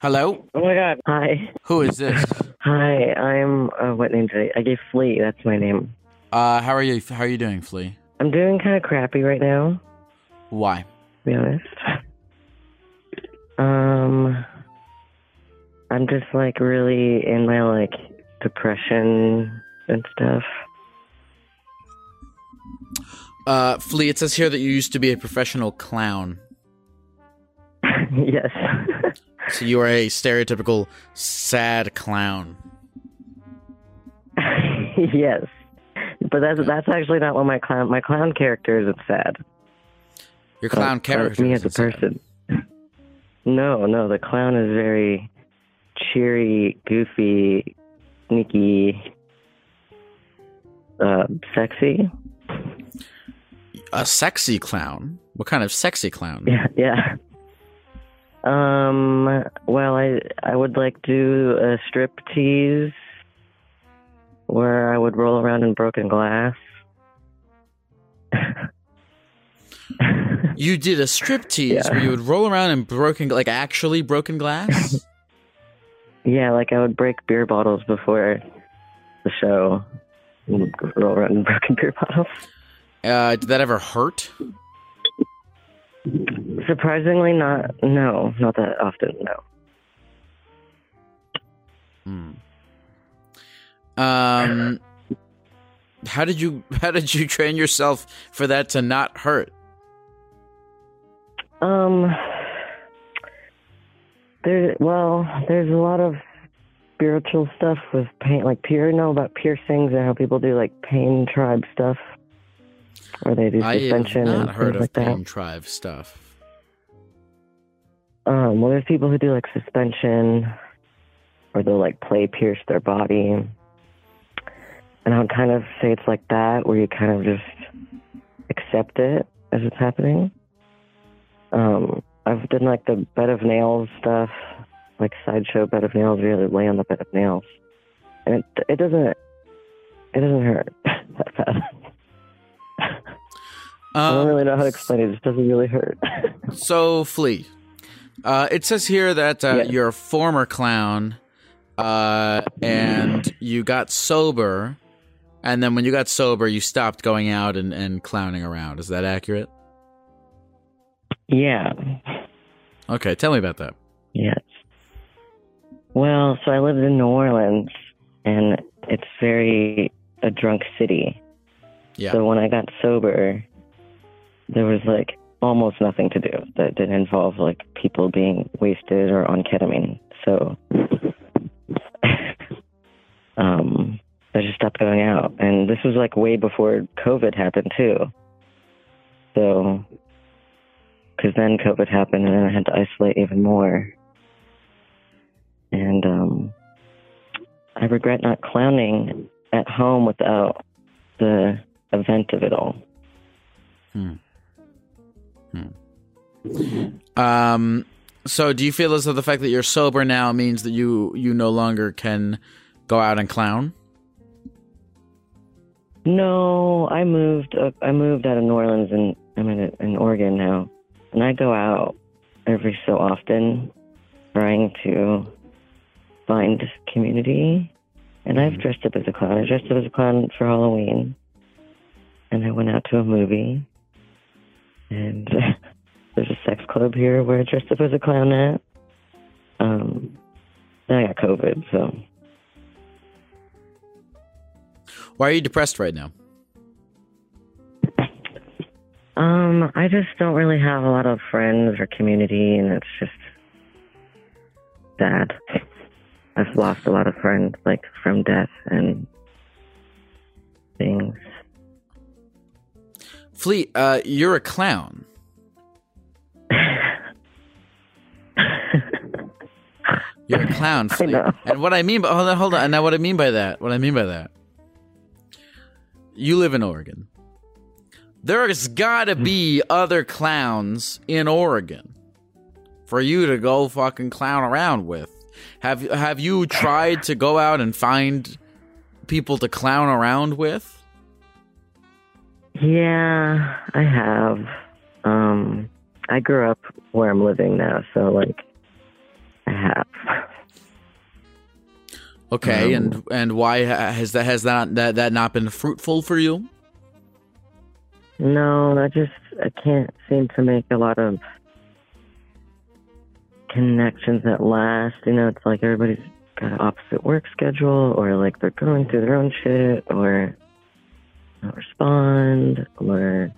Hello? Oh my god. Hi. Who is this? Hi, I'm uh, what name did I, I gave Flea, that's my name. Uh, how are you? How are you doing, Flea? I'm doing kind of crappy right now, Why? to be honest. Um I'm just like really in my like depression and stuff. Uh, Flea, it says here that you used to be a professional clown. yes. So you are a stereotypical sad clown. yes. But that's that's actually not what my clown my clown character isn't sad. Your clown character. Me as a sad. person. No, no, the clown is very cheery, goofy, sneaky, uh, sexy. A sexy clown. What kind of sexy clown? Yeah, yeah. Um. Well, I I would like do a strip tease where I would roll around in broken glass. You did a strip tease Yeah. where you would roll around in broken, like actually broken glass. yeah, like I would break beer bottles before the show. and Roll around in broken beer bottles. uh, did that ever hurt? Surprisingly, not. No, not that often. No. Hmm. Um, how did you how did you train yourself for that to not hurt? Um. There. Well, there's a lot of spiritual stuff with pain. Like, pure know about piercings and how people do like pain tribe stuff, or they do suspension I have not and heard of like that. pain tribe stuff. Um, well, there's people who do like suspension, or they'll like play pierce their body. And I would kind of say it's like that, where you kind of just accept it as it's happening. Um, I've done like the bed of nails stuff, like sideshow bed of nails, where you lay on the bed of nails, and it it doesn't it doesn't hurt that bad. I don't Um, really know how to explain it. It just doesn't really hurt. So, Flea, uh, it says here that uh, Yeah. you're a former clown, uh, and you got sober, and then when you got sober, you stopped going out and, and clowning around. Is that accurate? yeah. Okay, tell me about that. Yes. Well, so I lived in New Orleans, and it's very a drunk city. Yeah. So when I got sober, there was like almost nothing to do that didn't involve like people being wasted or on ketamine. So, um, I just stopped going out, and this was like way before COVID happened too. So, because then COVID happened, and then I had to isolate even more. And um, I regret not clowning at home without the event of it all. Um, so do you feel as though the fact that you're sober now means that you you no longer can go out and clown? No, I moved. Up, I moved out of New Orleans, and I'm in in Oregon now. And I go out every so often, trying to find community. And I've dressed up as a clown. I dressed up as a clown for Halloween, and I went out to a movie, and there's a sex club here where I dressed up as a clown at. Um, then I got COVID, so Why are you depressed right now? um, I just don't really have a lot of friends or community, and it's just sad. I've lost a lot of friends, like from death and things. Fleet, uh, you're a clown. You're a clown, Fleet. And what I mean by hold on, hold on. Now, what I mean by that, what I mean by that, you live in Oregon. There's got to be other clowns in Oregon for you to go fucking clown around with. Have Have you tried to go out and find people to clown around with? Yeah, I have. Um, I grew up where I'm living now, so like, I have. Okay, Um, and and why has that has that that that not been fruitful for you? No, I just I can't seem to make a lot of connections that last. You know, it's like everybody's got an opposite work schedule, or like they're going through their own shit, or not respond, or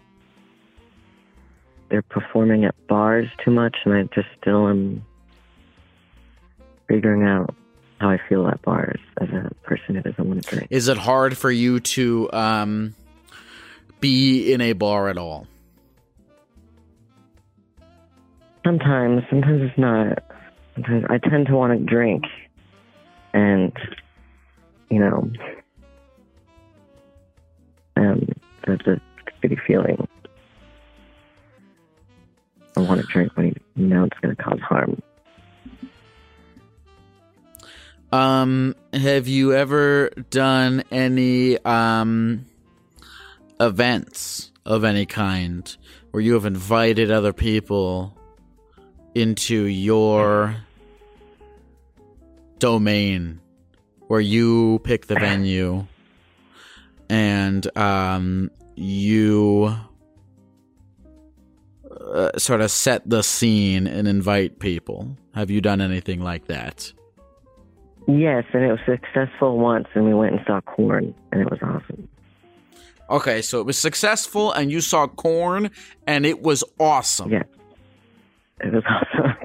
they're performing at bars too much, and I just still am figuring out how I feel at bars as a person who doesn't want to drink. Is it hard for you to um be in a bar at all? Sometimes, sometimes it's not. Sometimes I tend to want to drink, and you know, um, that's a shitty feeling. I want to drink when you know it's going to cause harm. Um, have you ever done any um events of any kind where you have invited other people into your domain where you pick the venue and um you uh, sort of set the scene and invite people have you done anything like that Yes, and it was successful once, and we went and saw Korn, and it was awesome. Okay, so it was successful, and you saw Korn, and it was awesome. Yeah, it was awesome.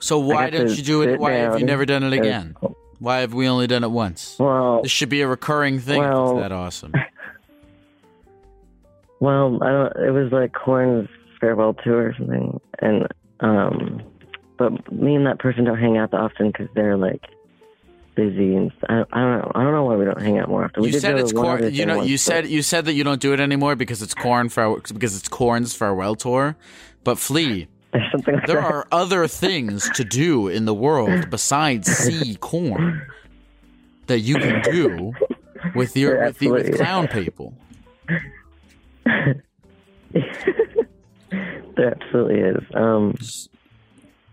So why didn't you do it? Why have you never done it It again? cool. Why have we only done it once? Well, This should be a recurring thing. well- it's that awesome. Well, I don't. It was like Korn's farewell tour or something, and um, but me and that person don't hang out that often because they're like busy and I, I don't know. I don't know why we don't hang out more often. You did said it's Korn. You know, once, you but- said you said that you don't do it anymore because it's Korn for because it's Korn's farewell tour. But Flea, there's something like there that. are other things to do in the world besides see Korn that you can do with your There with, the, with clown people. there absolutely is. Um,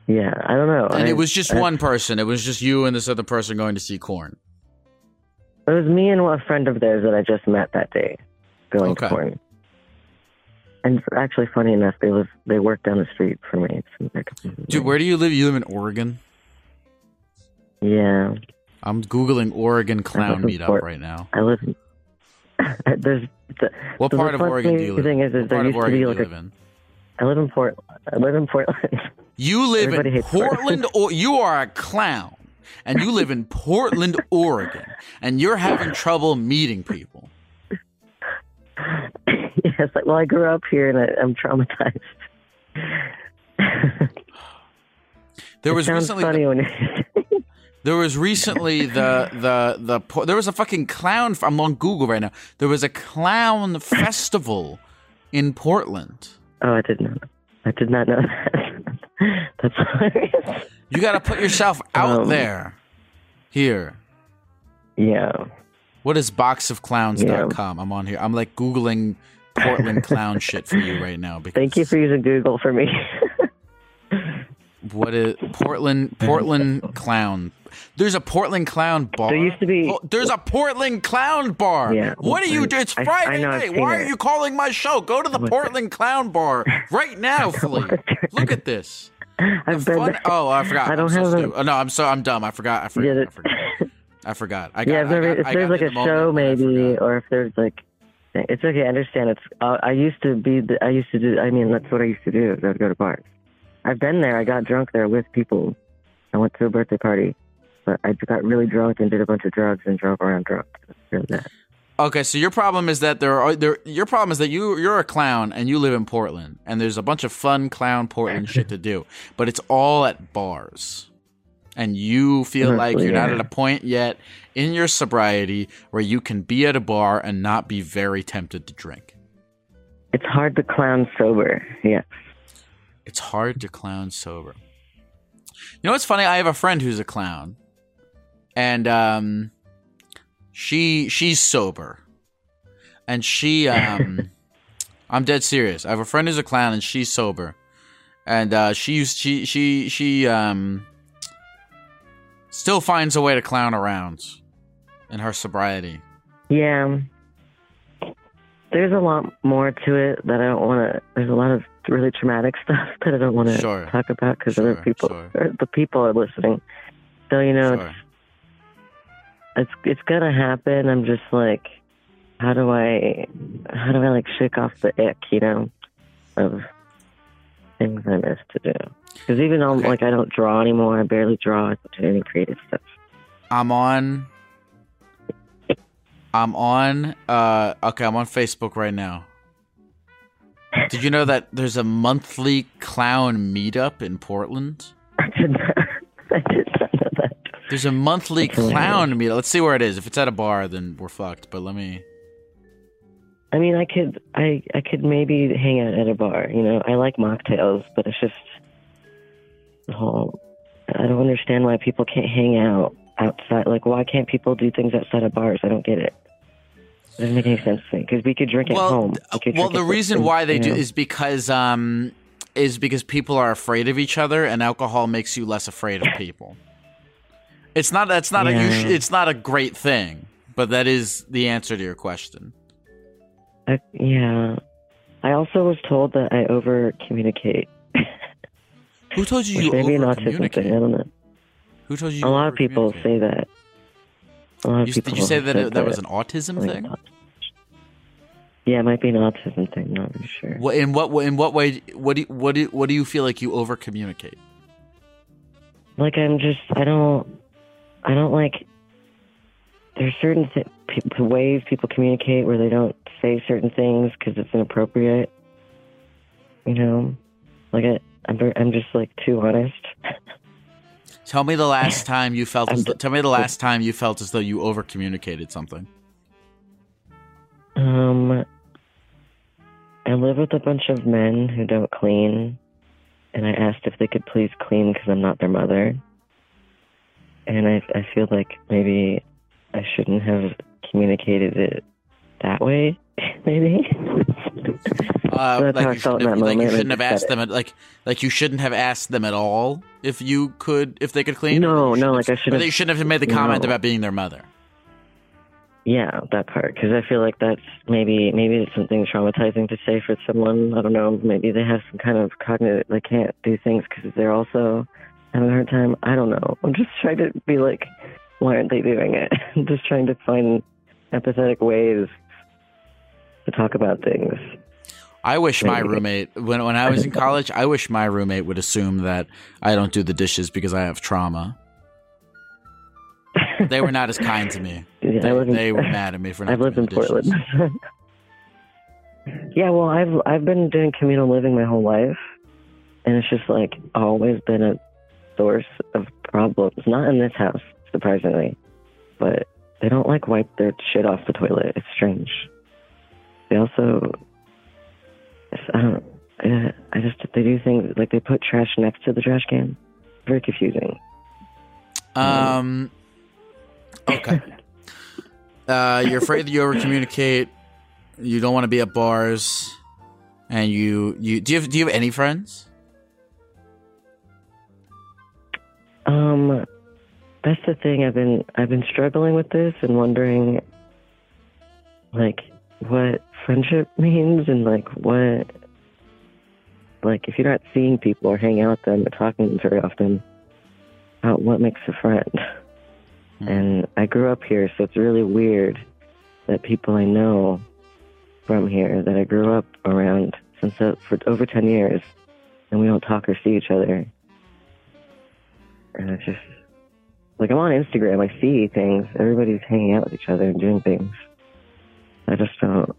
yeah, I don't know. And I- it was just I- one person. It was just you and this other person going to see Korn. It was me and a friend of theirs that I just met that day, going Okay. to Korn. And actually, funny enough, they was they worked down the street from me. Dude, where do you live? You live in Oregon? Yeah, I'm googling Oregon clown meetup Port- right now. I live. In, there's the, What so part of Oregon do you live? in? is, is there part of used to Oregon be do you like a- live in? I live in Port. I live in Portland. You live Everybody in Portland. Portland, or you are a clown, and you live in Portland, Oregon, and you're having trouble meeting people. yes, like well, I grew up here and I, I'm traumatized. There was recently funny the, when there was recently the the the there was a fucking clown. I'm on Google right now. There was a clown festival in Portland. Oh, I did not. I did not know that. That's hilarious. You got to put yourself out Um, there. Here. Yeah. What is boxofclowns.com? I'm on here. I'm like Googling Portland clown shit for you right now. Because Thank you for using Google for me. what is Portland Portland clown. there's a Portland clown bar. There used to be- Oh, there's a Portland clown bar. Yeah. What are you doing? It's I- I Friday know, I've night. seen Why are you calling my show? Go to the Portland Clown Bar right now, Flea. Look at this. I've been Fun- Oh, I forgot. I don't I'm so have a- Oh, no, I'm so I'm dumb. I forgot. I forgot. Yeah, I forgot. I forgot. I got. yeah, if, I there, got- if I got like a the show, maybe, or if there's like, it's okay. I understand. It's. Uh, I used to be. The, I used to do. I mean, that's what I used to do. Is I would go to bars. I've been there. I got drunk there with people. I went to a birthday party, but I got really drunk and did a bunch of drugs and drove around drunk. Okay, so your problem is that there are there. Your problem is that you you're a clown and you live in Portland, and there's a bunch of fun clown Portland shit to do, but it's all at bars, and you feel like you're not at a point yet in your sobriety where you can be at a bar and not be very tempted to drink. It's hard to clown sober. Yeah. It's hard to clown sober. You know what's funny? I have a friend who's a clown, and um, she she's sober, and she um, I'm dead serious. I have a friend who's a clown, and she's sober, and uh, she used she she she um still finds a way to clown around in her sobriety. Yeah. There's a lot more to it that I don't want to. There's a lot of really traumatic stuff that I don't want to Sure. talk about because Sure, other people, sure. or the people are listening. So you know, it's it's it's gonna happen. I'm just like, how do I, how do I like shake off the ick, you know, of things I miss to do? Because even though Okay. like I don't draw anymore, I barely draw. I don't do any creative stuff. I'm on. I'm on. Uh, okay, I'm on Facebook right now. Did you know that there's a monthly clown meetup in Portland? I did not, I did not know that. There's a monthly clown meetup. Let's see where it is. If it's at a bar, then we're fucked. But let me. I mean, I could, I, I could maybe hang out at a bar. You know, I like mocktails, but it's just the whole. I don't understand why people can't hang out outside. Like, why can't people do things outside of bars? I don't get it. It doesn't make any sense to me because we could drink at home. We well, the reason why they do know. is because um is because people are afraid of each other, and alcohol makes you less afraid of people. It's not. That's not a. Yeah. it's not a great thing, but that is the answer to your question. I, yeah. I also was told that I over communicate. Who told you you may be an over autism thing. I don't know. Who told you? A lot of people say that. A lot of You, people did you say that it, that was an autism like, thing? Yeah, it might be an autism thing. Not really sure. What, in what in what way? What do you, what do what do you feel like you over communicate? like I'm just I don't I don't like there's certain th- ways people communicate where they don't say certain things because it's inappropriate. You know, like I, I'm I'm just like too honest. Tell me the last time you felt. As tell me the last time you felt as though you over communicated something. Um, I live with a bunch of men who don't clean, and I asked if they could please clean because I'm not their mother. And I I feel like maybe I shouldn't have communicated it that way. Maybe. Uh, like I you shouldn't have, like you shouldn't have asked them. at- Like like you shouldn't have asked them at all if you could if they could clean. No, no, like I should You shouldn't have made the comment No. about being their mother. Yeah, that part because I feel like that's maybe maybe it's something traumatizing to say for someone. I don't know. Maybe they have some kind of cognitive. They can't do things because they're also having a hard time. I don't know. I'm just trying to be like, why aren't they doing it? I'm just trying to find empathetic ways to talk about things. I wish my roommate when when I was in college, I wish my roommate would assume that I don't do the dishes because I have trauma. They were not as kind to me. Yeah, They, in- they were mad at me for not I've lived in. Portland. yeah, well, I've I've been doing communal living my whole life, and it's just like always been a source of problems. Not in this house, surprisingly, but they don't like wipe their shit off the toilet. It's strange. They also, I don't. uh, I just they do things like they put trash next to the trash can. Very confusing. Um. Okay. uh, you're afraid that you over communicate. You don't want to be at bars, and you you do you have do you have any friends? Um, that's the thing. I've been I've been struggling with this and wondering, like, what friendship means and like what, like, if you're not seeing people or hanging out with them or talking to them very often, how, what makes a friend? And I grew up here, so it's really weird that people I know from here that I grew up around since uh, for over 10 years and we don't talk or see each other. And it's just like I'm on Instagram, I see things. Everybody's hanging out with each other and doing things. I just don't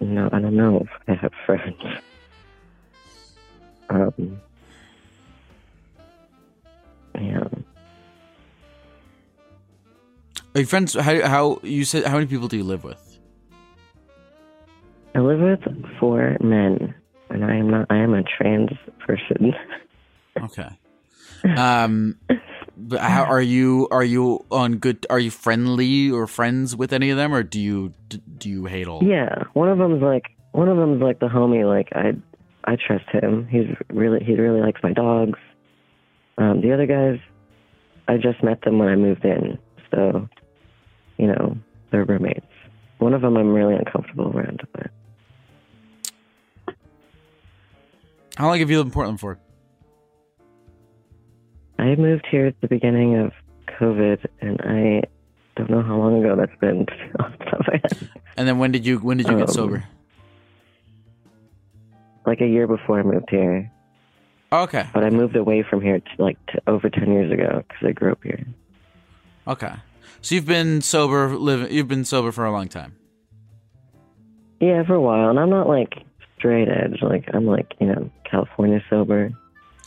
know. I don't know if I have friends. Um, yeah. Are you friends? How, how you said? How many people do you live with? I live with four men, and I am not. I am a trans person. Okay. Um, how are you? Are you on good? Are you friendly or friends with any of them, or do you do you hate all? yeah, one of them's like one of them's like the homie. Like I, I trust him. He's really he really likes my dogs. Um, the other guys, I just met them when I moved in, so you know they're roommates. One of them I'm really uncomfortable around, but How long have you lived in Portland for? I moved here at the beginning of COVID, and I don't know how long ago that's been. off the top of my head. And then when did you when did you get Um, sober? like a year before I moved here, Okay. but I moved away from here to, like to over ten years ago because I grew up here. Okay. So you've been sober living. You've been sober for a long time. Yeah, for a while, and I'm not like straight edge. Like I'm like you know California sober.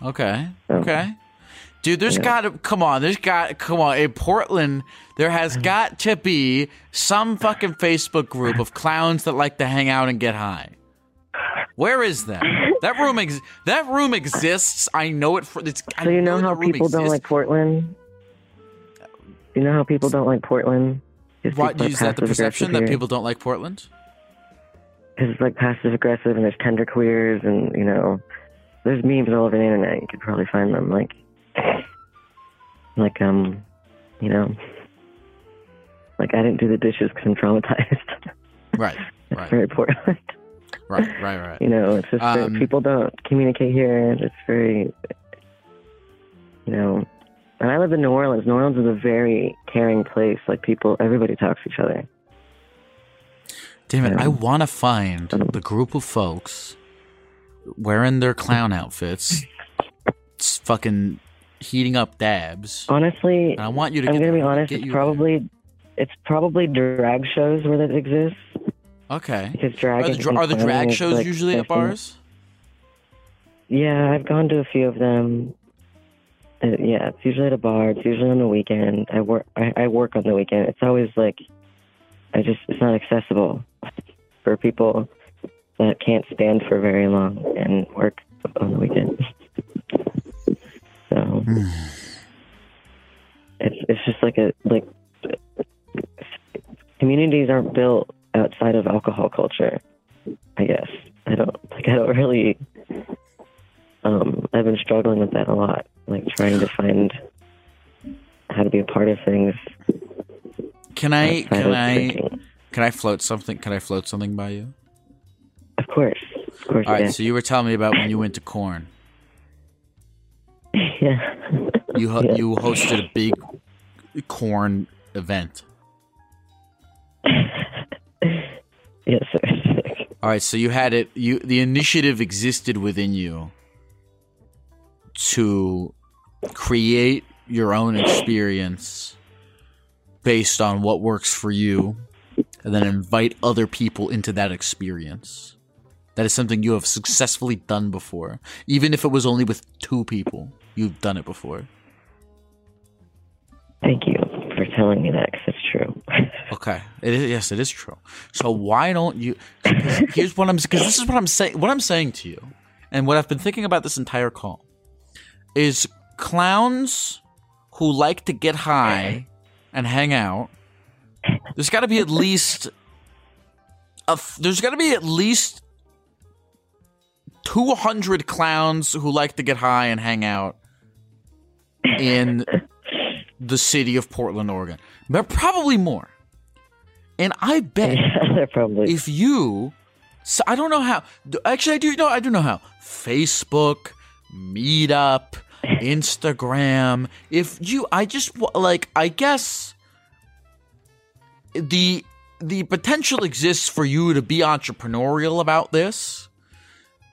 Okay. Oh. Okay. Dude, there's Yeah. got to come on. There's got come on. In Portland, there has mm-hmm. got to be some fucking Facebook group of clowns that like to hang out and get high. Where is that? That room ex- that room exists. I know it for it's I So you know that how people don't like Portland. You know how people don't like Portland. Is that the perception that people don't like Portland? Because it's like passive aggressive, and there's tender queers, and you know, there's memes all over the internet. You could probably find them, like, like um, you know, like I didn't do the dishes because I'm traumatized. Right. Right. very Portland. Right. Right. Right. You know, it's just Um, people don't communicate here, and it's very, you know. And I live in New Orleans. New Orleans is a very caring place. Like people, everybody talks to each other. Damn it! I want to find the group of folks wearing their clown outfits, fucking heating up dabs. Honestly, And I want you to. I'm get, gonna be honest. It's probably, it's probably drag shows where that exists okay. because drag Are the, dra- are the drag shows like, usually at bars? Yeah, I've gone to a few of them. Uh, yeah, it's usually at a bar. It's usually on the weekend. I work. I, I work on the weekend. It's always like, I just it's not accessible for people that can't stand for very long and work on the weekend. So it's it's just like a like communities aren't built outside of alcohol culture. I guess I don't like. I don't really um, I've been struggling with that a lot, like trying to find how to be a part of things. Can I? Can I? drinking. Can I float something? Can I float something by you? Of course, of course, All right. So you were telling me about when you went to Korn. Yeah. You ho- Yeah. you hosted a big Korn event. yes, sir. All right, so you had it. You the initiative existed within you to create your own experience based on what works for you, and then invite other people into that experience. That is something you have successfully done before, even if it was only with two people. You've done it before. Thank you for telling me that, because it's true. Okay. It is, yes, it is true. So why don't you? here's what I'm because this is what I'm saying. What I'm saying to you, and what I've been thinking about this entire call, is clowns who like to get high and hang out. There's got to be at least a. There's got to be at least two hundred clowns who like to get high and hang out in the city of Portland, Oregon, but probably more. And I bet if you, so I don't know how. Actually, I do know. I do know how. Facebook, Meetup, Instagram. If you, I just like. I guess the the potential exists for you to be entrepreneurial about this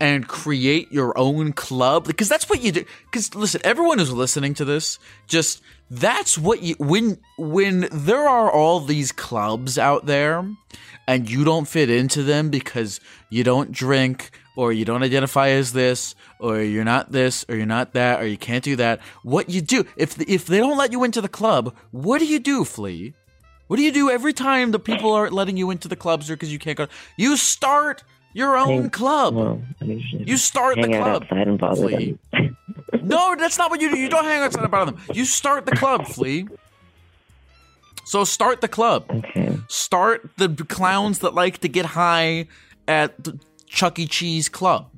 and create your own club? Because that's what you do because listen everyone who's listening to this just that's what you when when there are all these clubs out there and you don't fit into them because you don't drink or you don't identify as this or you're not this or you're not that or you can't do that what you do if if they don't let you into the club what do you do flea? What do you do every time the people aren't letting you into the clubs or because you can't go you start your own club well, I you start the club outside and bother Flea. them. no, that's not what you do. You don't hang outside about them. You start the club, Flea. So start the club. Okay. Start the clowns that like to get high at the Chuck E. Cheese Club.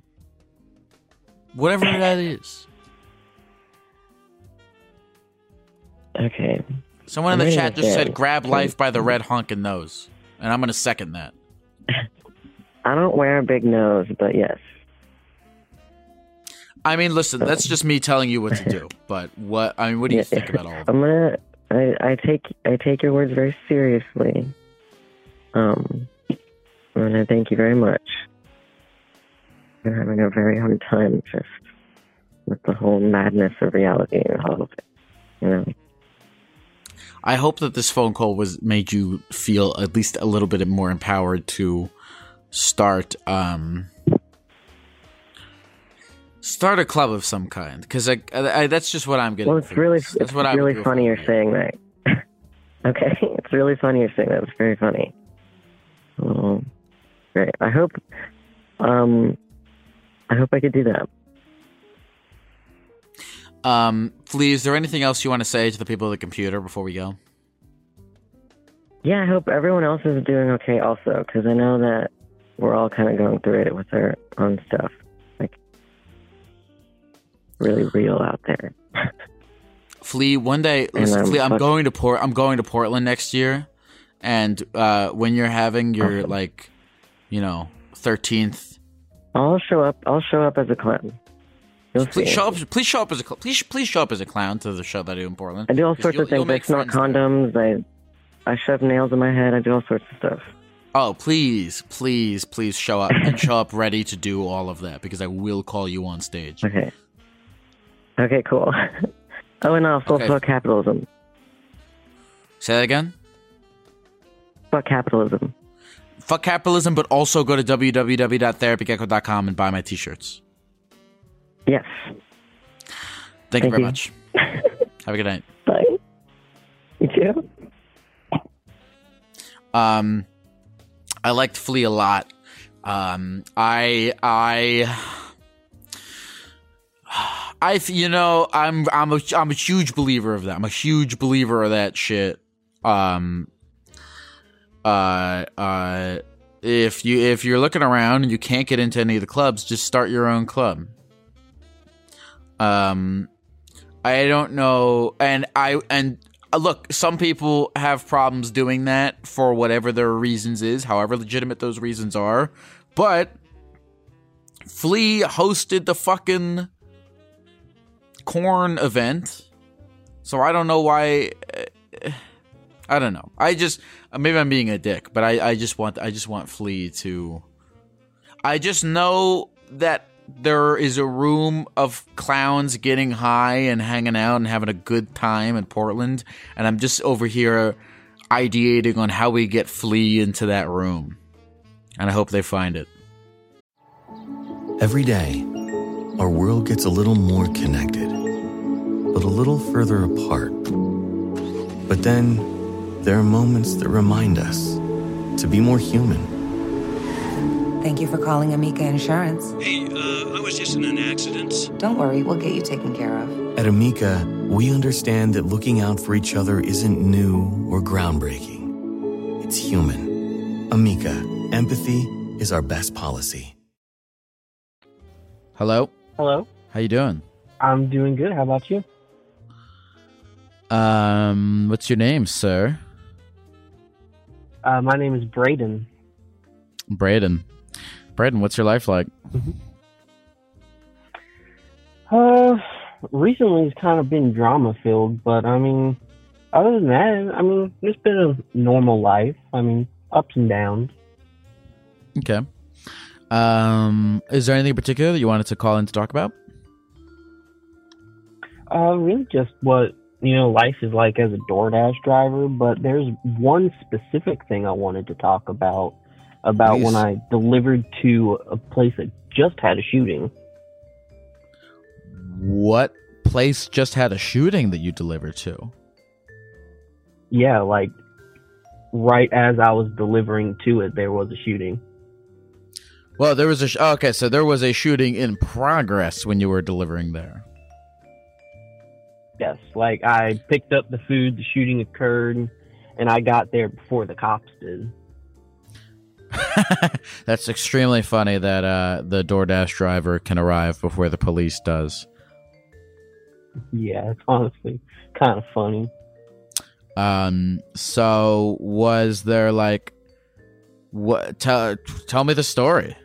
Whatever that is. Okay. Someone in the chat just said grab life by the red honkin' nose. And I'm gonna second that. I don't wear a big nose, but yes. I mean, listen, that's just me telling you what to do. But what I mean, what do you Yeah. think about all of? I'm gonna. I, I take I take your words very seriously. Um, and I thank you very much. I'm having a very hard time just with the whole madness of reality and all of it. You know. I hope that this phone call was made you feel at least a little bit more empowered to start um start a club of some kind because I, I, that's just what I'm getting. Well, it's really. That's it's what I really if funny you're saying that. okay, it's really funny you're saying that. It's very funny. Oh, great. I hope. Um, I hope I could do that. Um, Flea, is there anything else you want to say to the people of the computer before we go? Yeah, I hope everyone else is doing okay also, because I know that we're all kind of going through it with our own stuff. Like, really real out there. Flea, one day, listen, I'm Flea, I'm going to Port. I'm going to Portland next year, and uh, when you're having your Awesome. like, you know, thirteenth I'll show up. I'll show up as a clown. You'll Please see. show up. Please show up as a cl- please please show up as a clown to the show that I do in Portland. I do all 'Cause sorts you'll- of you'll things. I make snort friends there. condoms. I I shove nails in my head. I do all sorts of stuff. Oh please, please, please show up and show up ready to do all of that because I will call you on stage. Okay. Okay, cool. oh, and also Okay. fuck capitalism. Say that again. Fuck capitalism. Fuck capitalism, but also go to www.therapygecko.com and buy my t-shirts. Yes. Thank, you very you. much. Have a good night. Bye. You too. Um, I liked Flea a lot. Um, I I. I, you know, I'm I'm a I'm a huge believer of that. I'm a huge believer of that shit. Um, uh, uh, if you if you're looking around and you can't get into any of the clubs, just start your own club. Um, I don't know, and I and look, some people have problems doing that for whatever their reasons is, however legitimate those reasons are. But Flea hosted the fucking Korn event, so I don't know why. uh, I don't know. I just uh, maybe I'm being a dick, but I, I just want I just want Flea to. I just know that there is a room of clowns getting high and hanging out and having a good time in Portland, and I'm just over here ideating on how we get Flea into that room, and I hope they find it. Every day, our world gets a little more connected, but a little further apart. But then, there are moments that remind us to be more human. Thank you for calling Amica Insurance. Hey, uh, I was just in an accident. Don't worry, we'll get you taken care of. At Amica, we understand that looking out for each other isn't new or groundbreaking. It's human. Amica, empathy is our best policy. Hello, Hello. how you doing? I'm doing good. How about you? Um, what's your name, sir? Uh, my name is Braden. Braden. Braden, what's your life like? Uh, recently it's kind of been drama filled, but I mean, other than that, I mean, it's been a normal life. I mean, ups and downs. Okay. Um, is there anything in particular that you wanted to call in to talk about? Uh, really just what, you know, life is like as a DoorDash driver, but there's one specific thing I wanted to talk about, about Please. when I delivered to a place that just had a shooting. What place just had a shooting that you delivered to? Yeah, like, right as I was delivering to it, there was a shooting. Well, there was a sh- oh, okay, so there was a shooting in progress when you were delivering there. Yes, like I picked up the food, the shooting occurred, and I got there before the cops did. That's extremely funny that uh, the DoorDash driver can arrive before the police does. Yeah, it's honestly kind of funny. Um, so was there like what? Tell tell me the story.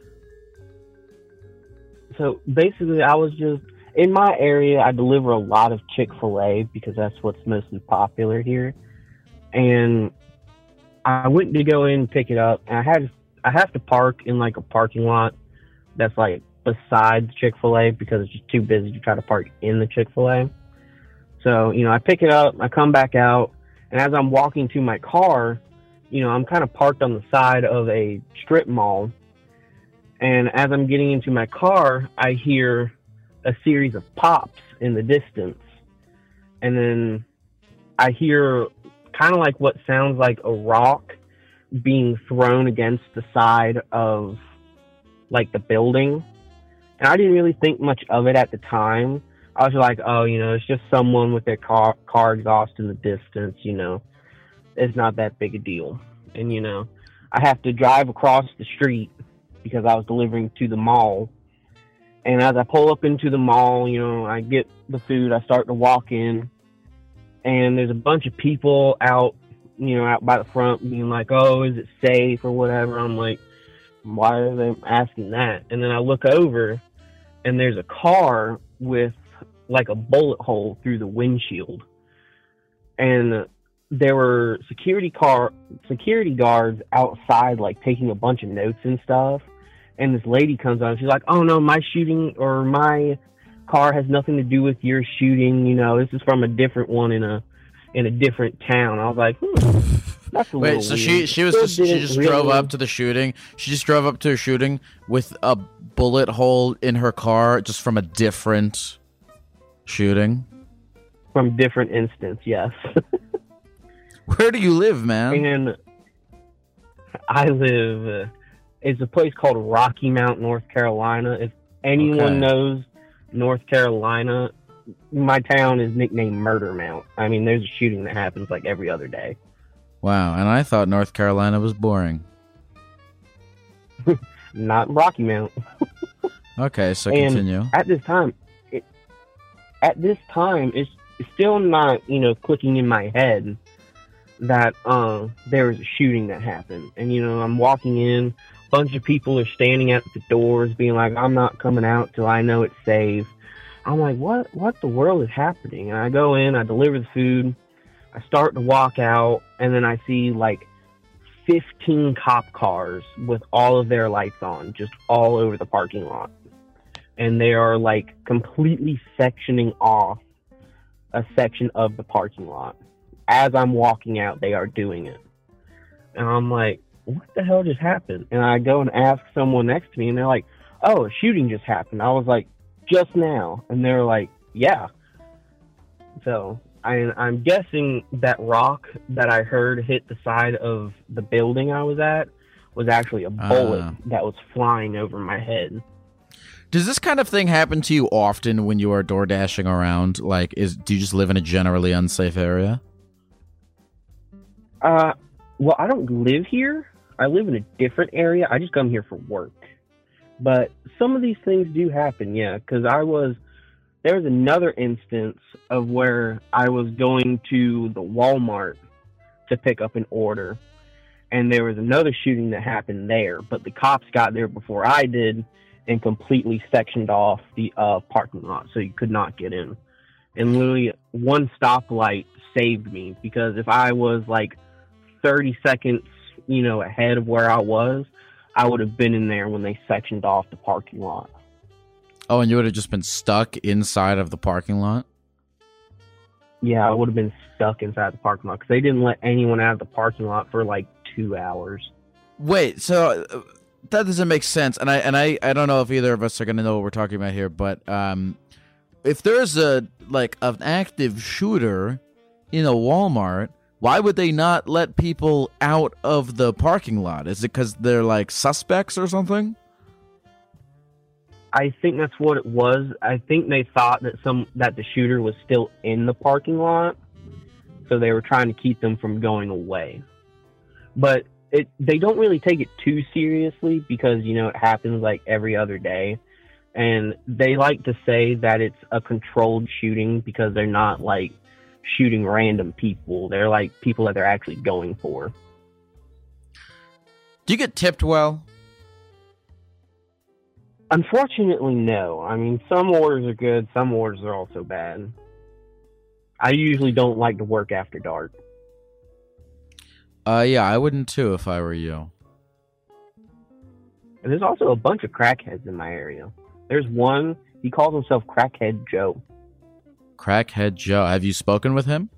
So basically, I was just in my area. I deliver a lot of Chick Fil A because that's what's mostly popular here, and I went to go in and pick it up, and I had I have to park in like a parking lot that's like beside Chick Fil A because it's just too busy to try to park in the Chick Fil A. So you know, I pick it up, I come back out, and as I'm walking to my car, you know, I'm kind of parked on the side of a strip mall. And as I'm getting into my car, I hear a series of pops in the distance. And then I hear kind of like what sounds like a rock being thrown against the side of like the building. And I didn't really think much of it at the time. I was like, oh, you know, it's just someone with their car car exhaust in the distance, you know. It's not that big a deal. And you know, I have to drive across the street because I was delivering to the mall. And as I pull up into the mall, you know, I get the food, I start to walk in, and there's a bunch of people out, you know, out by the front being like, oh, is it safe or whatever. I'm like, why are they asking that? And then I look over, and there's a car with like a bullet hole through the windshield. And there were security car security guards outside like taking a bunch of notes and stuff. And this lady comes on she's like oh no my shooting or my car has nothing to do with your shooting. You know this is from a different one in a in a different town. I was like hmm, that's a Wait, so she weird. she was just, she just really- drove up to the shooting. She just drove up to a shooting with a bullet hole in her car, just from a different shooting. from different instance yes Where do you live, man? and i live uh, it's a place called rocky mount north carolina if anyone Okay. knows north carolina my town is nicknamed murder mount i mean there's a shooting that happens like every other day Wow, and I thought North Carolina was boring. not rocky mount. Okay, so And- continue. at this time it, at this time it's, still not you know clicking in my head that uh, there was a shooting that happened. And you know i'm walking in a bunch of people are standing at the doors being like i'm not coming out till i know it's safe. I'm like what what the world is happening? And i go in i deliver the food i start to walk out and then i see like 15 cop cars with all of their lights on just all over the parking lot and they are like completely sectioning off a section of the parking lot. As I'm walking out, they are doing it. And I'm like, what the hell just happened? And I go and ask someone next to me, and they're like, oh, a shooting just happened. I was like, just now. And they're like, yeah. So I, I'm guessing that rock that I heard hit the side of the building I was at was actually a bullet Ah. that was flying over my head. Does this kind of thing happen to you often when you are door dashing around? Like, is do you just live in a generally unsafe area? Uh, well, I don't live here. I live in a different area. I just come here for work. But some of these things do happen, yeah. Because I was there was another instance of where I was going to the Walmart to pick up an order, and there was another shooting that happened there. But the cops got there before I did and completely sectioned off the uh, parking lot, so you could not get in. And literally, one stoplight saved me because if I was like 30 seconds, you know, ahead of where I was, I would have been in there when they sectioned off the parking lot. Oh, and you would have just been stuck inside of the parking lot? Yeah, I would have been stuck inside the parking lot because they didn't let anyone out of the parking lot for like two hours. Wait, so uh, that doesn't make sense. And I and I I don't know if either of us are going to know what we're talking about here, but um if there's a like an active shooter in a Walmart, why would they not let people out of the parking lot? Is it cuz they're like suspects or something? I think that's what it was. I think they thought that some that the shooter was still in the parking lot, so they were trying to keep them from going away. But it they don't really take it too seriously because you know it happens like every other day, and they like to say that it's a controlled shooting because they're not like shooting random people. They're like people that they're actually going for. Do you get tipped well? Unfortunately, no. I mean, some orders are good, some orders are also bad. I usually don't like to work after dark. Uh yeah, I wouldn't too if I were you. And there's also a bunch of crackheads in my area. There's one, he calls himself Crackhead Joe. Crackhead Joe. Have you spoken with him?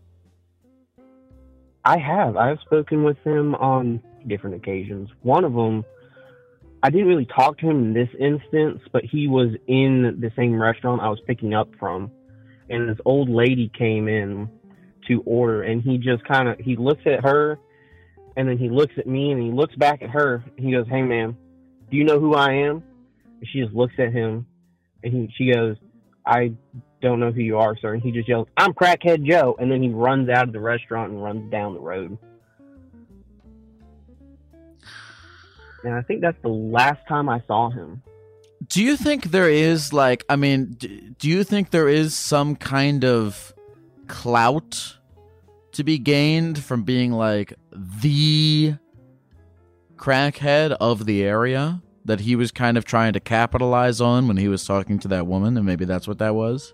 I have. I've spoken with him on different occasions. One of them, I didn't really talk to him in this instance, but he was in the same restaurant I was picking up from. And this old lady came in to order, and he just kind of he looks at her, and then he looks at me, and he looks back at her. And he goes, "Hey, ma'am, do you know who I am?" And she just looks at him, and he she goes, "I don't know who you are, sir." And he just yells, "I'm Crackhead Joe!" And then he runs out of the restaurant and runs down the road. And I think that's the last time I saw him. Do you think there is like I mean, do you think there is some kind of clout to be gained from being like the crackhead of the area that he was kind of trying to capitalize on when he was talking to that woman and maybe that's what that was?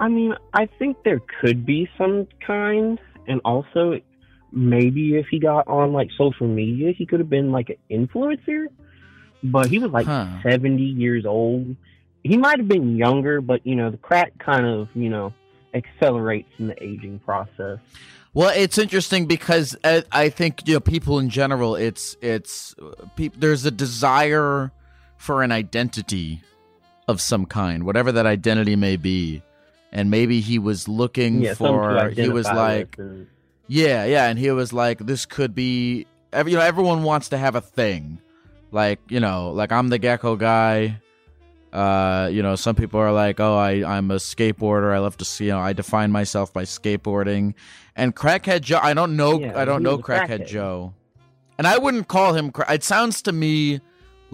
I mean, I think there could be some kind, and also maybe if he got on like social media, he could have been like an influencer. But he was like Huh. 70 years old. He might have been younger, but you know, the crack kind of, you know, accelerates in the aging process. Well, it's interesting because I, I think you know people in general. It's it's uh, peop there's a desire for an identity of some kind, whatever that identity may be, and maybe he was looking Yeah, for. He was like, and- yeah, yeah, and he was like, this could be. every- You know, everyone wants to have a thing, like you know, like I'm the gecko guy. Uh, you know, some people are like, "Oh, I I'm a skateboarder. I love to see. You know, I define myself by skateboarding." And crackhead Joe, I don't know. Yeah, I don't know crackhead crackhead. Joe, and I wouldn't call him. cra- It sounds to me,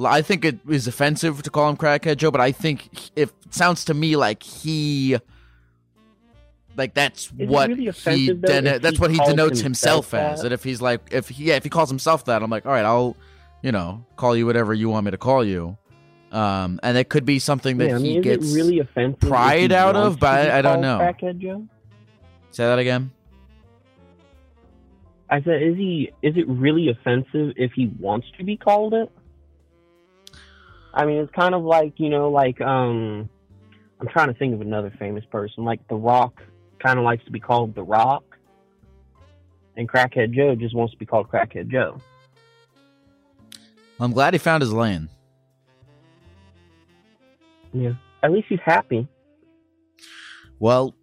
I think it is offensive to call him crackhead Joe, but I think if it sounds to me like he. Like that's it what really he offensive, though, deno- if that's he what he denotes himself himself as. that? And if he's like if he yeah, if he calls himself that, I'm like, all right, I'll you know call you whatever you want me to call you. Um, and it could be something that yeah, I he mean, gets. really offensive pride out of, but I- I don't know. Crackhead Joe. Say that again. I said, is he? Is it really offensive if he wants to be called it? I mean, it's kind of like you know, like um, I'm trying to think of another famous person, like The Rock, kind of likes to be called The Rock, and Crackhead Joe just wants to be called Crackhead Joe. I'm glad he found his lane. Yeah, at least he's happy. Well,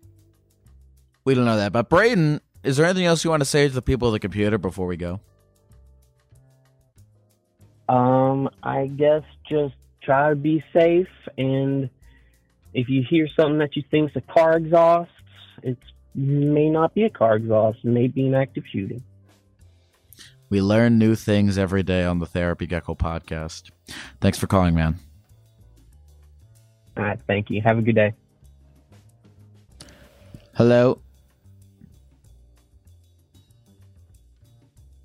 we don't know that. But Braden, is there anything else you want to say to the people of the computer before we go? Um, I guess just try to be safe, and if you hear something that you think's a car exhaust, it may not be a car exhaust. It may be an active shooting. We learn new things every day on the Therapy Gecko podcast. Thanks for calling, man. All right, thank you. Have a good day. Hello.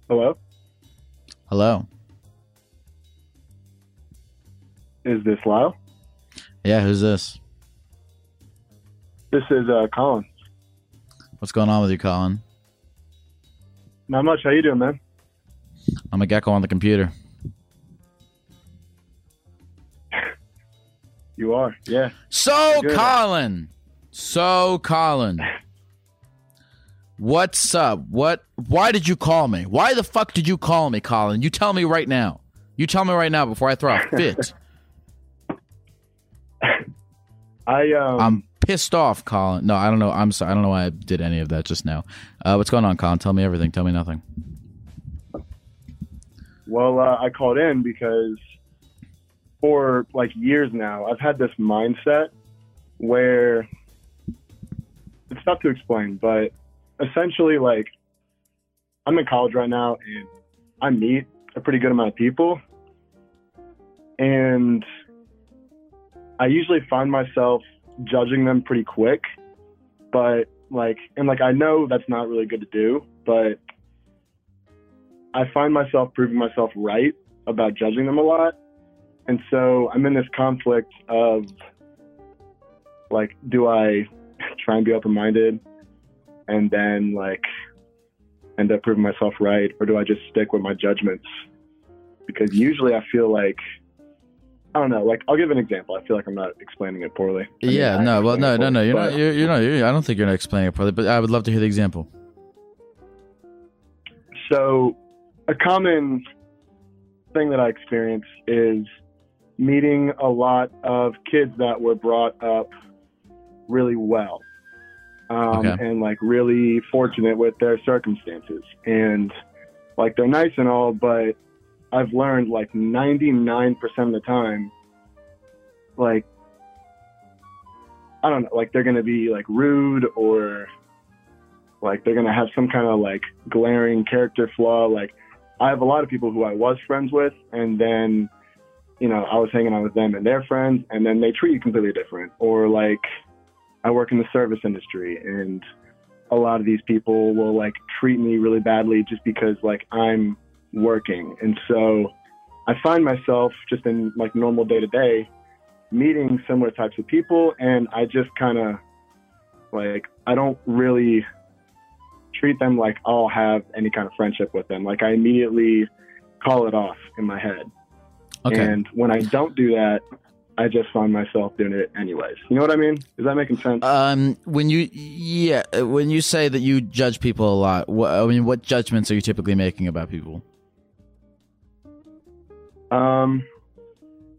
Hello? Hello. Is this Lyle? Yeah, who's this? This is uh, Colin. What's going on with you, Colin? Not much. How you doing, man? I'm a gecko on the computer. You are. Yeah. So, Good. Colin. So, Colin. What's up? What? Why did you call me? Why the fuck did you call me, Colin? You tell me right now. You tell me right now before I throw a fit. I um I'm pissed off, Colin. No, I don't know. I'm sorry. I don't know why I did any of that just now. Uh, what's going on, Colin? Tell me everything. Tell me nothing. well uh, I called in because for like years now I've had this mindset where it's tough to explain, but essentially like I'm in college right now and I meet a pretty good amount of people and I usually find myself judging them pretty quick, but like, and like, I know that's not really good to do, but I find myself proving myself right about judging them a lot. And so I'm in this conflict of like, do I try and be open minded and then like end up proving myself right, or do I just stick with my judgments? Because usually I feel like I don't know. Like, I'll give an example. I feel like I'm not explaining it poorly. I mean, yeah. No. Well. No. No. No. poorly, You're but- not. You're, you're not. You're, I don't think you're not explaining it properly. But I would love to hear the example. So, a common thing that I experience is meeting a lot of kids that were brought up really well um, Okay. and like really fortunate with their circumstances. And like they're nice and all, but I've learned like 99% of the time, like, I don't know, like they're going to be like rude or like they're gonna have some kind of like glaring character flaw. Like I have a lot of people who I was friends with, and then you know I was hanging out with them and their friends, and then they treat you completely different. Or like I work in the service industry, and a lot of these people will like treat me really badly just because like I'm working, and so I find myself just in like normal day to day meeting similar types of people, and I just kind of like I don't really treat them like I'll have any kind of friendship with them. Like I immediately call it off in my head. Okay. And when I don't do that, I just find myself doing it anyways. You know what I mean? Is that making sense? Um, when you yeah, uh, when you say that you judge people a lot, what, I mean, what judgments are you typically making about people? Um,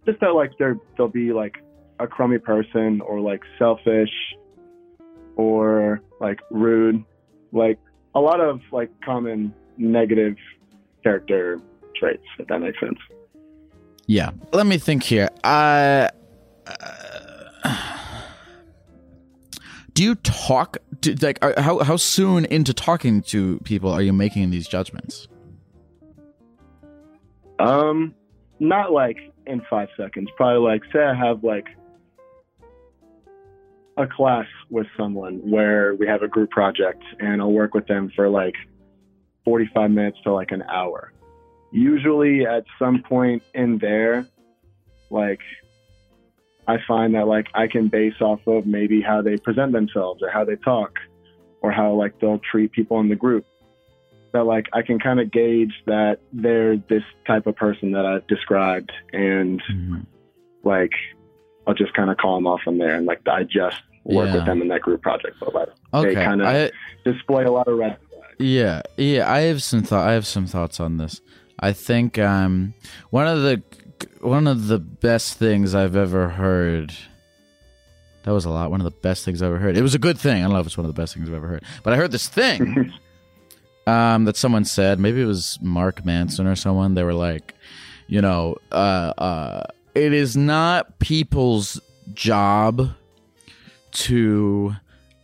just that like they're they'll be like a crummy person or like selfish or like rude, like a lot of like common negative character traits. If that makes sense. Yeah. Let me think here. I. Uh, do you talk? Do, like, how how soon into talking to people are you making these judgments? Um, not like in five seconds. Probably like say I have like a class with someone where we have a group project and I'll work with them for like 45 minutes to like an hour. Usually at some point in there, like I find that like I can base off of maybe how they present themselves or how they talk or how like they'll treat people in the group that like I can kind of gauge that they're this type of person that I've described, and like I'll just kind of call them off from there, and like I just work Yeah. with them in that group project, but like Okay. they kind of I- display a lot of red. Yeah, yeah. I have some thought. I have some thoughts on this. I think um, one of the one of the best things I've ever heard. That was a lot. One of the best things I've ever heard. It was a good thing. I don't know if it's one of the best things I've ever heard, but I heard this thing um, that someone said. Maybe it was Mark Manson or someone. They were like, you know, uh, uh, it is not people's job to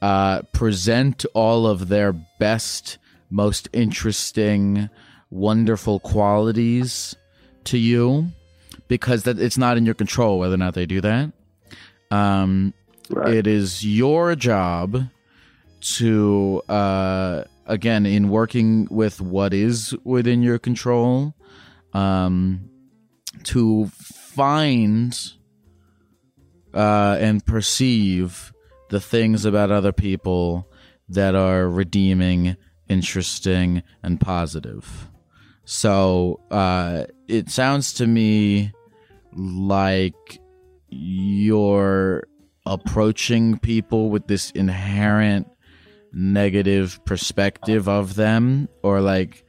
uh, present all of their best, most interesting, wonderful qualities to you because that it's not in your control whether or not they do that. Um, Right. It is your job to, uh, again, in working with what is within your control, um, to find uh, and perceive the things about other people that are redeeming, interesting, and positive. So uh, it sounds to me like you're approaching people with this inherent negative perspective of them or like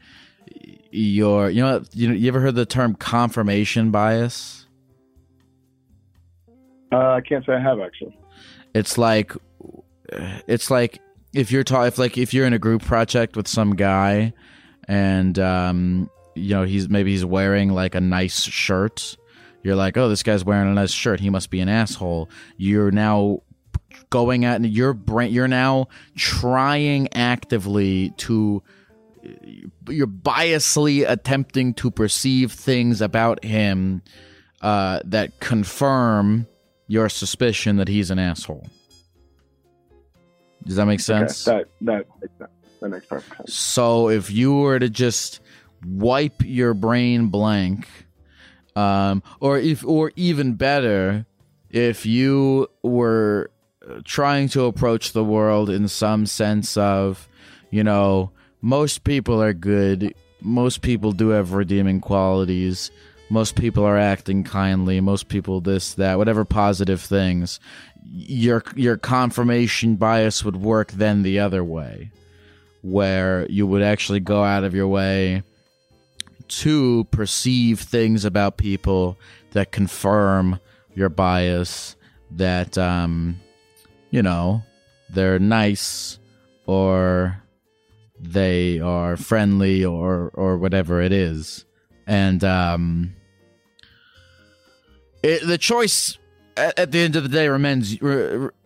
your you know you, you ever heard the term confirmation bias? Uh, I can't say I have actually. it's like it's like if you're ta- if like if you're in a group project with some guy and um you know he's maybe he's wearing like a nice shirt. You're like oh this guy's wearing a nice shirt. He must be an asshole. You're now going at your brain you're now trying actively to you're biasly attempting to perceive things about him uh, that confirm your suspicion that he's an asshole. Does that make sense? Okay, that that makes sense. That makes perfect sense. So if you were to just wipe your brain blank, um, or if, or even better, if you were trying to approach the world in some sense of, you know, most people are good, most people do have redeeming qualities, most people are acting kindly, most people this that, whatever positive things, your your confirmation bias would work then the other way where you would actually go out of your way to perceive things about people that confirm your bias that um you know they're nice or they are friendly or or whatever it is. And um it, the choice at, at the end of the day remains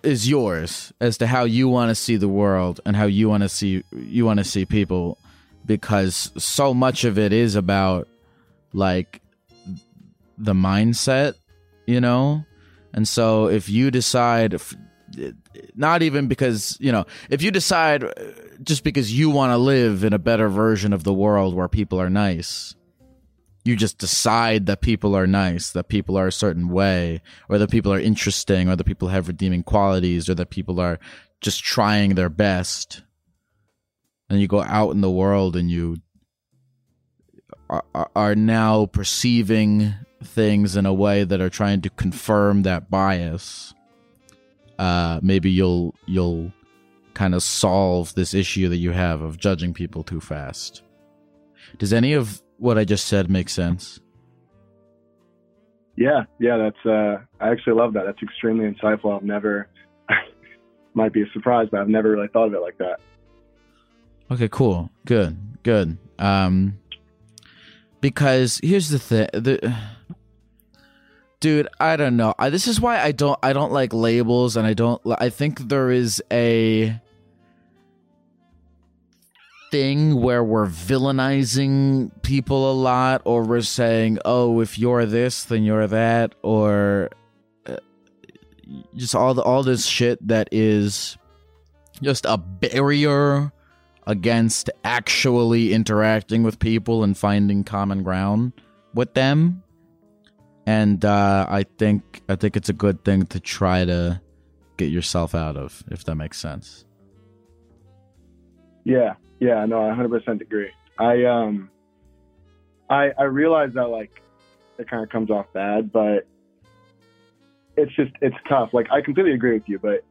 is yours as to how you want to see the world and how you want to see you want to see people because so much of it is about like the mindset you know? And so if you decide not even because you know if you decide uh, just because you want to live in a better version of the world where people are nice you just decide that people are nice, that people are a certain way, or that people are interesting, or that people have redeeming qualities, or that people are just trying their best. And you go out in the world and you are, are now perceiving things in a way that are trying to confirm that bias. Uh, maybe you'll you'll kind of solve this issue that you have of judging people too fast. Does any of what I just said make sense? Yeah, yeah, that's. Uh, I actually love that. That's extremely insightful. I've never. might be a surprise, but I've never really thought of it like that. Okay, cool, good, good. Um, because here's the thing, the dude, I don't know. I, this is why I don't, I don't like labels, and I don't. I think there is a thing where we're villainizing people a lot or we're saying oh if you're this then you're that or uh, just all the all this shit that is just a barrier against actually interacting with people and finding common ground with them and uh, i think i think it's a good thing to try to get yourself out of if that makes sense Yeah, yeah, no, I 100% agree. I um, I I realize that like it kind of comes off bad, but it's just it's tough. Like I completely agree with you, but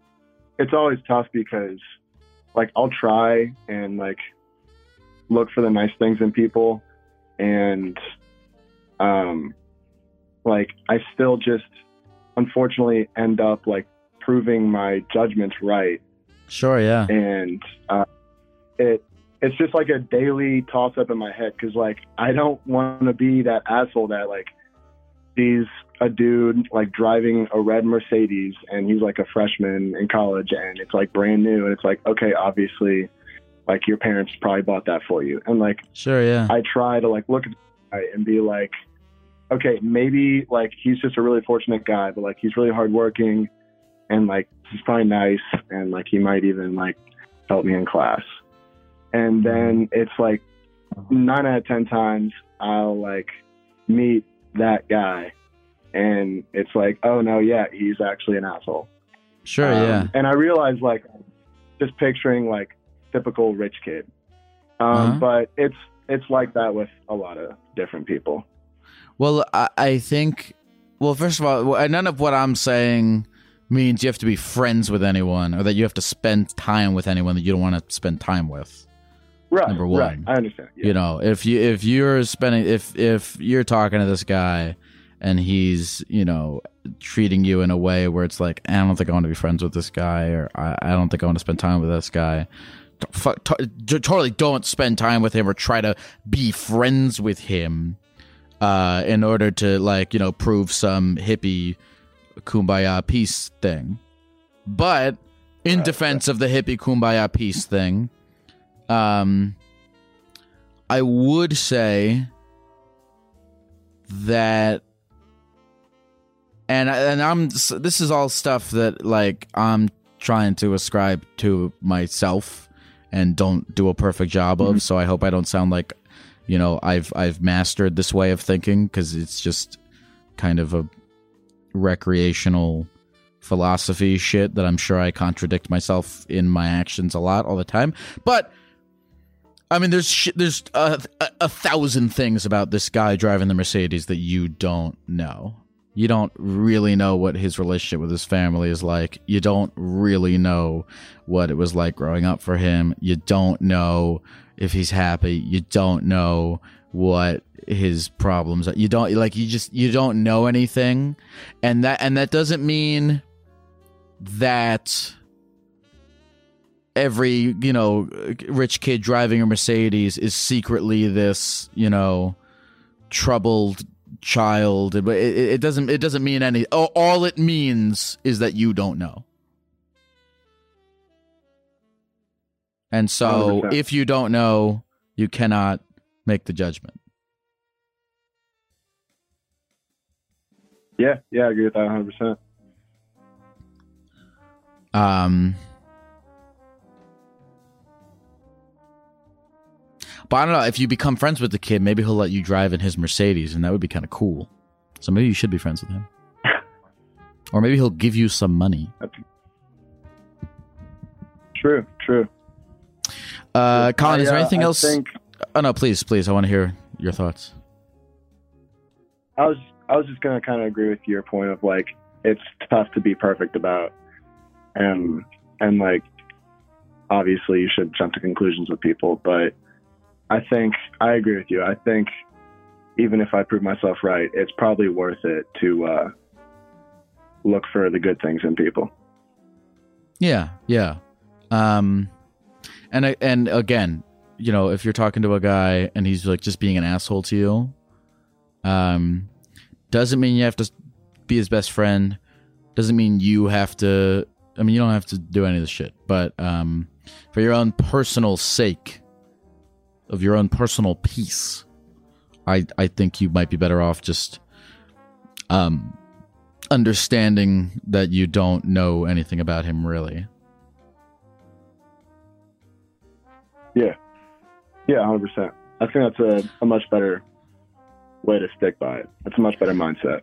it's always tough because like I'll try and like look for the nice things in people, and um, like I still just unfortunately end up like proving my judgments right. Sure yeah. And uh, it it's just like a daily toss up in my head because like I don't want to be that asshole that like sees a dude like driving a red Mercedes and he's like a freshman in college and it's like brand new and it's like okay obviously like your parents probably bought that for you. And like sure yeah. I try to like look at and be like, okay, maybe like he's just a really fortunate guy, but like he's really hardworking and like he's probably nice and like he might even like help me in class. And then it's like nine out of ten times I'll like meet that guy and it's like, oh no, yeah, he's actually an asshole. Sure, Um, yeah. And I realized like just picturing like typical rich kid. Um, Uh-huh. but it's it's like that with a lot of different people. Well, I, I think. Well, first of all, none of what I'm saying means you have to be friends with anyone or that you have to spend time with anyone that you don't want to spend time with. Right. Number one. Right. I understand. Yeah. You know, if you if you're spending if if you're talking to this guy and he's you know treating you in a way where it's like I don't think I want to be friends with this guy or I, I don't think I want to spend time with this guy. T- fuck- t- totally don't spend time with him or try to be friends with him uh, in order to like you know prove some hippie kumbaya peace thing. But in defense of the hippie kumbaya peace thing, um, I would say that, and and I'm this is all stuff that like I'm trying to ascribe to myself and don't do a perfect job of. So I hope I don't sound like you know I've I've mastered this way of thinking because it's just kind of a recreational philosophy shit that I'm sure I contradict myself in my actions a lot all the time. But I mean, there's sh- there's a, a, a thousand things about this guy driving the Mercedes that you don't know. You don't really know what his relationship with his family is like. You don't really know what it was like growing up for him. You don't know if he's happy. You don't know what his problems are. You don't like you just you don't know anything. And that and that doesn't mean that every you know rich kid driving a mercedes is secretly this you know troubled child but it, it doesn't it doesn't mean any all all it means is that you don't know and so 100%. if you don't know you cannot make the judgment Yeah. Yeah. I agree with that 100. percent Um, but I don't know if you become friends with the kid, maybe he'll let you drive in his Mercedes, and that would be kind of cool. So maybe you should be friends with him, or maybe he'll give you some money. True. True. Uh, Colin, is there I, uh, anything I else? Think, Oh no, please, please, I want to hear your thoughts. I was I was just gonna kind of agree with your point of like it's tough to be perfect about, and and like obviously you should jump to conclusions with people, but I think I agree with you. I think even if I prove myself right, it's probably worth it to uh, look for the good things in people. Yeah, yeah. Um, and and again, you know, if you're talking to a guy and he's like just being an asshole to you, um, doesn't mean you have to be his best friend. Doesn't mean you have to. I mean, you don't have to do any of this shit. But um, for your own personal sake, of your own personal peace, I I think you might be better off just um understanding that you don't know anything about him really. Yeah, yeah, hundred percent. I think that's a, a much better way to stick by it. That's a much better mindset.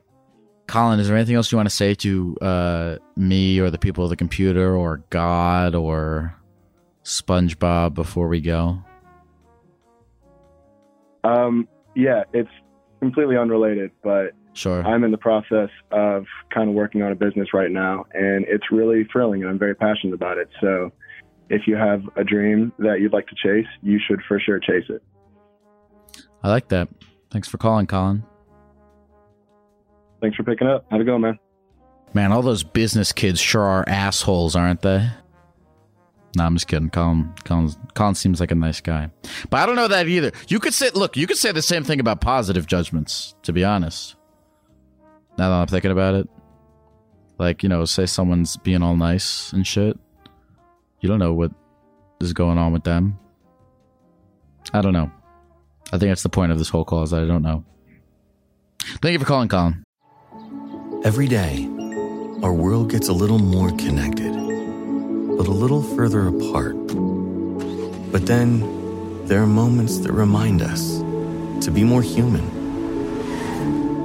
Colin, is there anything else you want to say to uh, me or the people of the computer or God or SpongeBob before we go? Um, yeah, it's completely unrelated, but Sure. I'm in the process of kind of working on a business right now, and it's really thrilling, and I'm very passionate about it. So, if you have a dream that you'd like to chase, you should for sure chase it. I like that. Thanks for calling, Colin. Thanks for picking up. Have it go, man. Man, all those business kids sure are assholes, aren't they? No, I'm just kidding. Colin, Colin, Colin seems like a nice guy, but I don't know that either. You could say, look, you could say the same thing about positive judgments. To be honest, now that I'm thinking about it, like you know, say someone's being all nice and shit. You don't know what is going on with them. I don't know. I think that's the point of this whole call is that I don't know. Thank you for calling, Colin. Every day, our world gets a little more connected, but a little further apart. But then there are moments that remind us to be more human.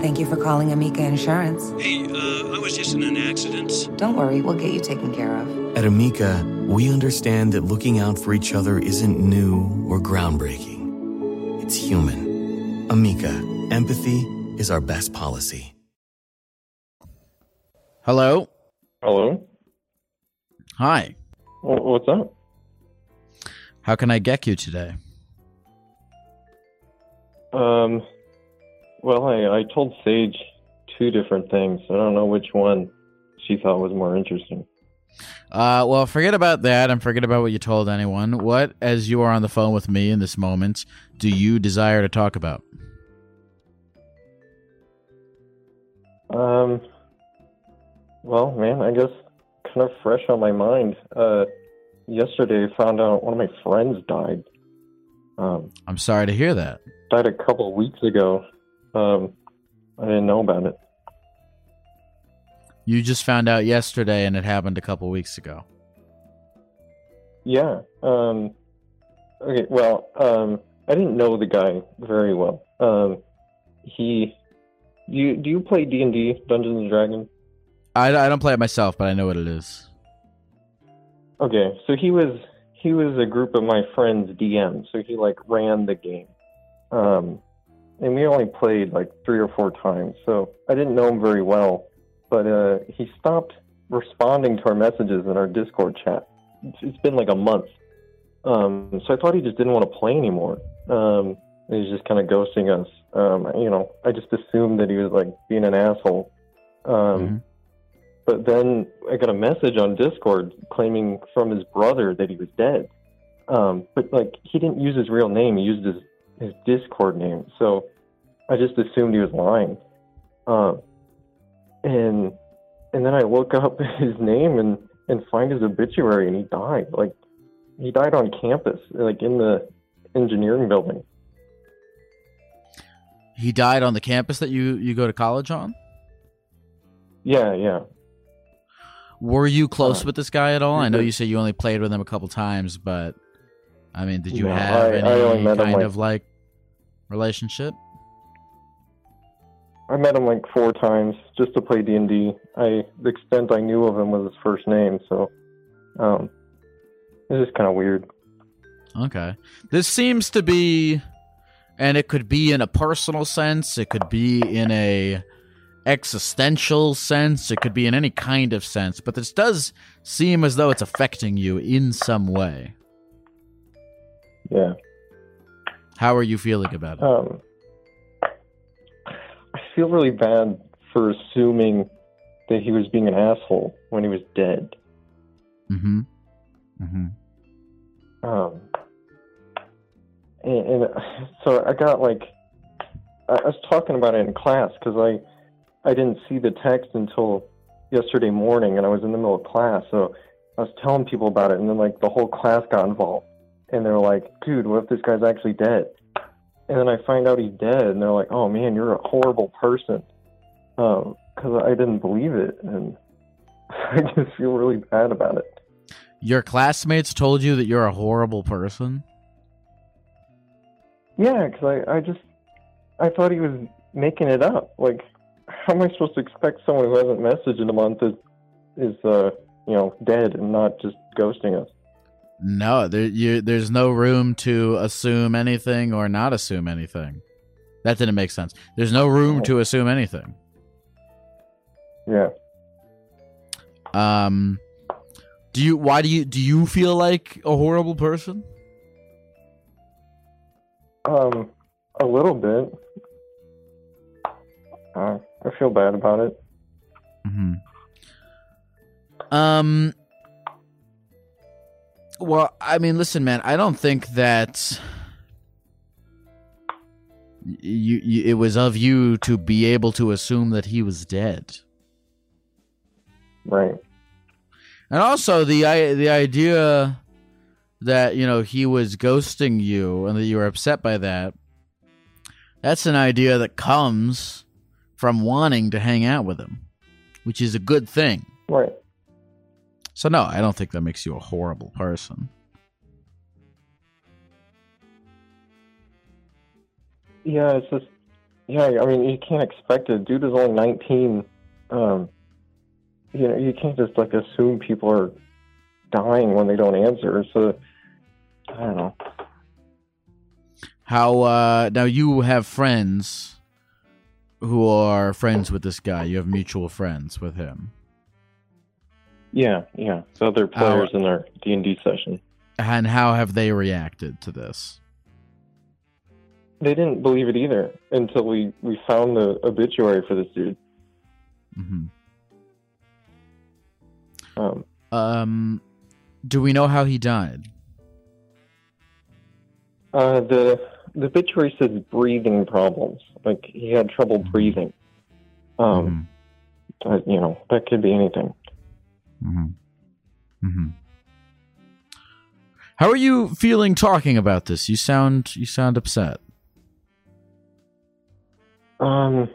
Thank you for calling Amica Insurance. Hey, uh, I was just in an accident. Don't worry, we'll get you taken care of. At Amica, we understand that looking out for each other isn't new or groundbreaking. It's human. Amica, empathy is our best policy. Hello. Hello. Hi. What's up? How can I get you today? Um, well, I, I told Sage two different things. I don't know which one she thought was more interesting. Uh, well, forget about that and forget about what you told anyone. What, as you are on the phone with me in this moment, do you desire to talk about? Um, well, man, I guess kind of fresh on my mind. Uh, yesterday I found out one of my friends died. Um, I'm sorry to hear that. died a couple of weeks ago. Um, I didn't know about it. You just found out yesterday and it happened a couple weeks ago. Yeah. Um, okay. Well, um, I didn't know the guy very well. Um, he, do you do you play D and D, Dungeons and Dragons? I, I don't play it myself, but I know what it is. Okay, so he was he was a group of my friends DM, so he like ran the game. Um, and we only played like three or four times, so I didn't know him very well. But uh, he stopped responding to our messages in our Discord chat. It's- been like a month. Um, so I thought he just didn't want to play anymore. Um, he's just kind of ghosting us. Um, you know, I just assumed that he was like being an asshole. Um, Mhm. but then I got a message on Discord claiming from his brother that he was dead. Um, but like he didn't use his real name; he used his his Discord name. So I just assumed he was lying. Um, and and then I look up his name and and find his obituary, and he died. Like he died on campus, like in the engineering building. He died on the campus that you, you go to college on? Yeah, yeah. Were you close Uh, with this guy at all? I know you said you only played with him a couple times, but I mean, did you No, have I- any I only met him, kind of like relationship? I met him like four times just to play D and D. I the extent I knew of him was his first name, so um, it's just kind of weird. Okay. This seems to be and it could be in a personal sense, it could be in a existential sense, it could be in any kind of sense, but this does seem as though it's affecting you in some way. Yeah. How are you feeling about it? Um, feel really bad for assuming that he was being an asshole when he was dead. Mhm. Mhm. Um, and, and so I got like, I I was talking about it in class because I, I didn't see the text until yesterday morning, and I was in the middle of class, so I was telling people about it, and then like the whole class got involved, and they were like, "Dude, what if this guy's actually dead?" And then I find out he's dead, and they're like, "Oh man, you're a horrible person," because I didn't believe it, and I just feel really bad about it. Your classmates told you that you're a horrible person? Yeah, because I, I just I thought he was making it up. Like, how am I supposed to expect someone who hasn't messaged in a month is is uh you know dead and not just ghosting us? No, there, you, there's no room to assume anything or not assume anything. That didn't make sense. There's no room to assume anything. Yeah. Um, do you? Why do you? Do you feel like a horrible person? Um, a little bit. Uh, I feel bad about it. hmm Um. Well, I mean, listen, man. I don't think that you, you. It was of you to be able to assume that he was dead. Right. And also the the idea that you know he was ghosting you and that you were upset by that. That's an idea that comes from wanting to hang out with him, which is a good thing. Right. So no, I don't think that makes you a horrible person. Yeah, it's just yeah. I mean, you can't expect it. Dude is only nineteen. Um, you know, you can't just like assume people are dying when they don't answer. So I don't know. How uh now you have friends who are friends with this guy. You have mutual friends with him. Yeah, yeah. The other players in our D and D session. And how have they reacted to this? They didn't believe it either until we we found the obituary for this dude. hmm Um, Um do we know how he died? uh, the the obituary says breathing problems. Like he had trouble breathing. Um, uh, you know that could be anything. Mm-hmm. Mm-hmm. How are you feeling talking about this? You sound you sound upset. Um,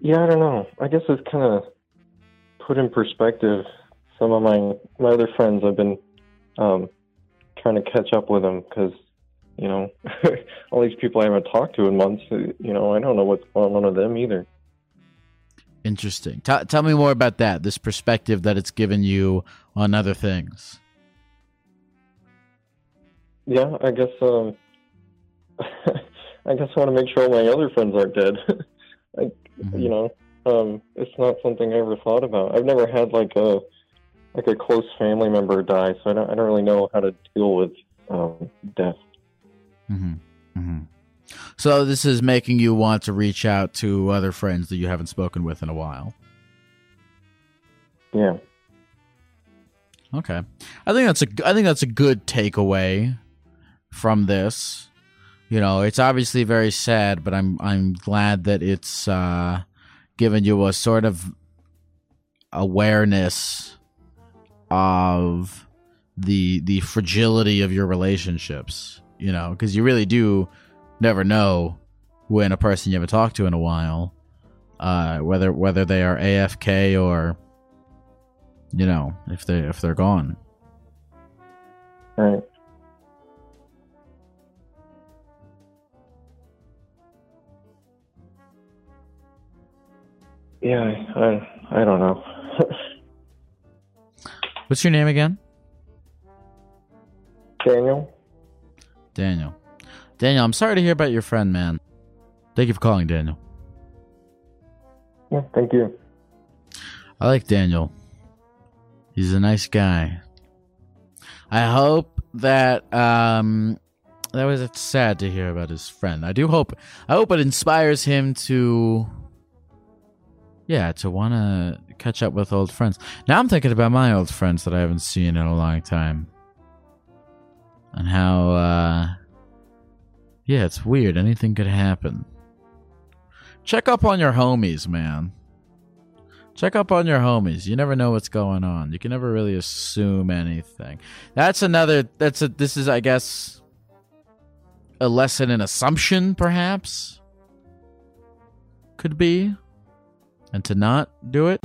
yeah, I don't know. I guess it's kind of put in perspective. Some of my my other friends, I've been um, trying to catch up with them because you know all these people I haven't talked to in months. You know, I don't know what's going on with them either. Interesting. T- tell me more about that. This perspective that it's given you on other things. Yeah, I guess. Um, I guess I want to make sure all my other friends aren't dead. I, You know, um, it's not something I ever thought about. I've never had like a like a close family member die, so I don't I don't really know how to deal with um, death. Mm-hmm. Mm-hmm. So this is making you want to reach out to other friends that you haven't spoken with in a while. Yeah. Okay, I think that's a I think that's a good takeaway from this. You know, it's obviously very sad, but I'm I'm glad that it's uh, given you a sort of awareness of the the fragility of your relationships. You know, because you really do never know when a person you haven't talked to in a while, uh, whether whether they are AFK or you know if they if they're gone. Right. Yeah, I I, I don't know. What's your name again? Daniel. Daniel. Daniel, I'm sorry to hear about your friend, man. Thank you for calling, Daniel. Yeah, thank you. I like Daniel. He's a nice guy. I hope that um that was sad to hear about his friend. I do hope I hope it inspires him to yeah, to want to catch up with old friends. Now I'm thinking about my old friends that I haven't seen in a long time. And how uh yeah, it's weird. Anything could happen. Check up on your homies, man. Check up on your homies. You never know what's going on. You can never really assume anything. That's another that's a this is I guess a lesson in assumption perhaps could be and to not do it.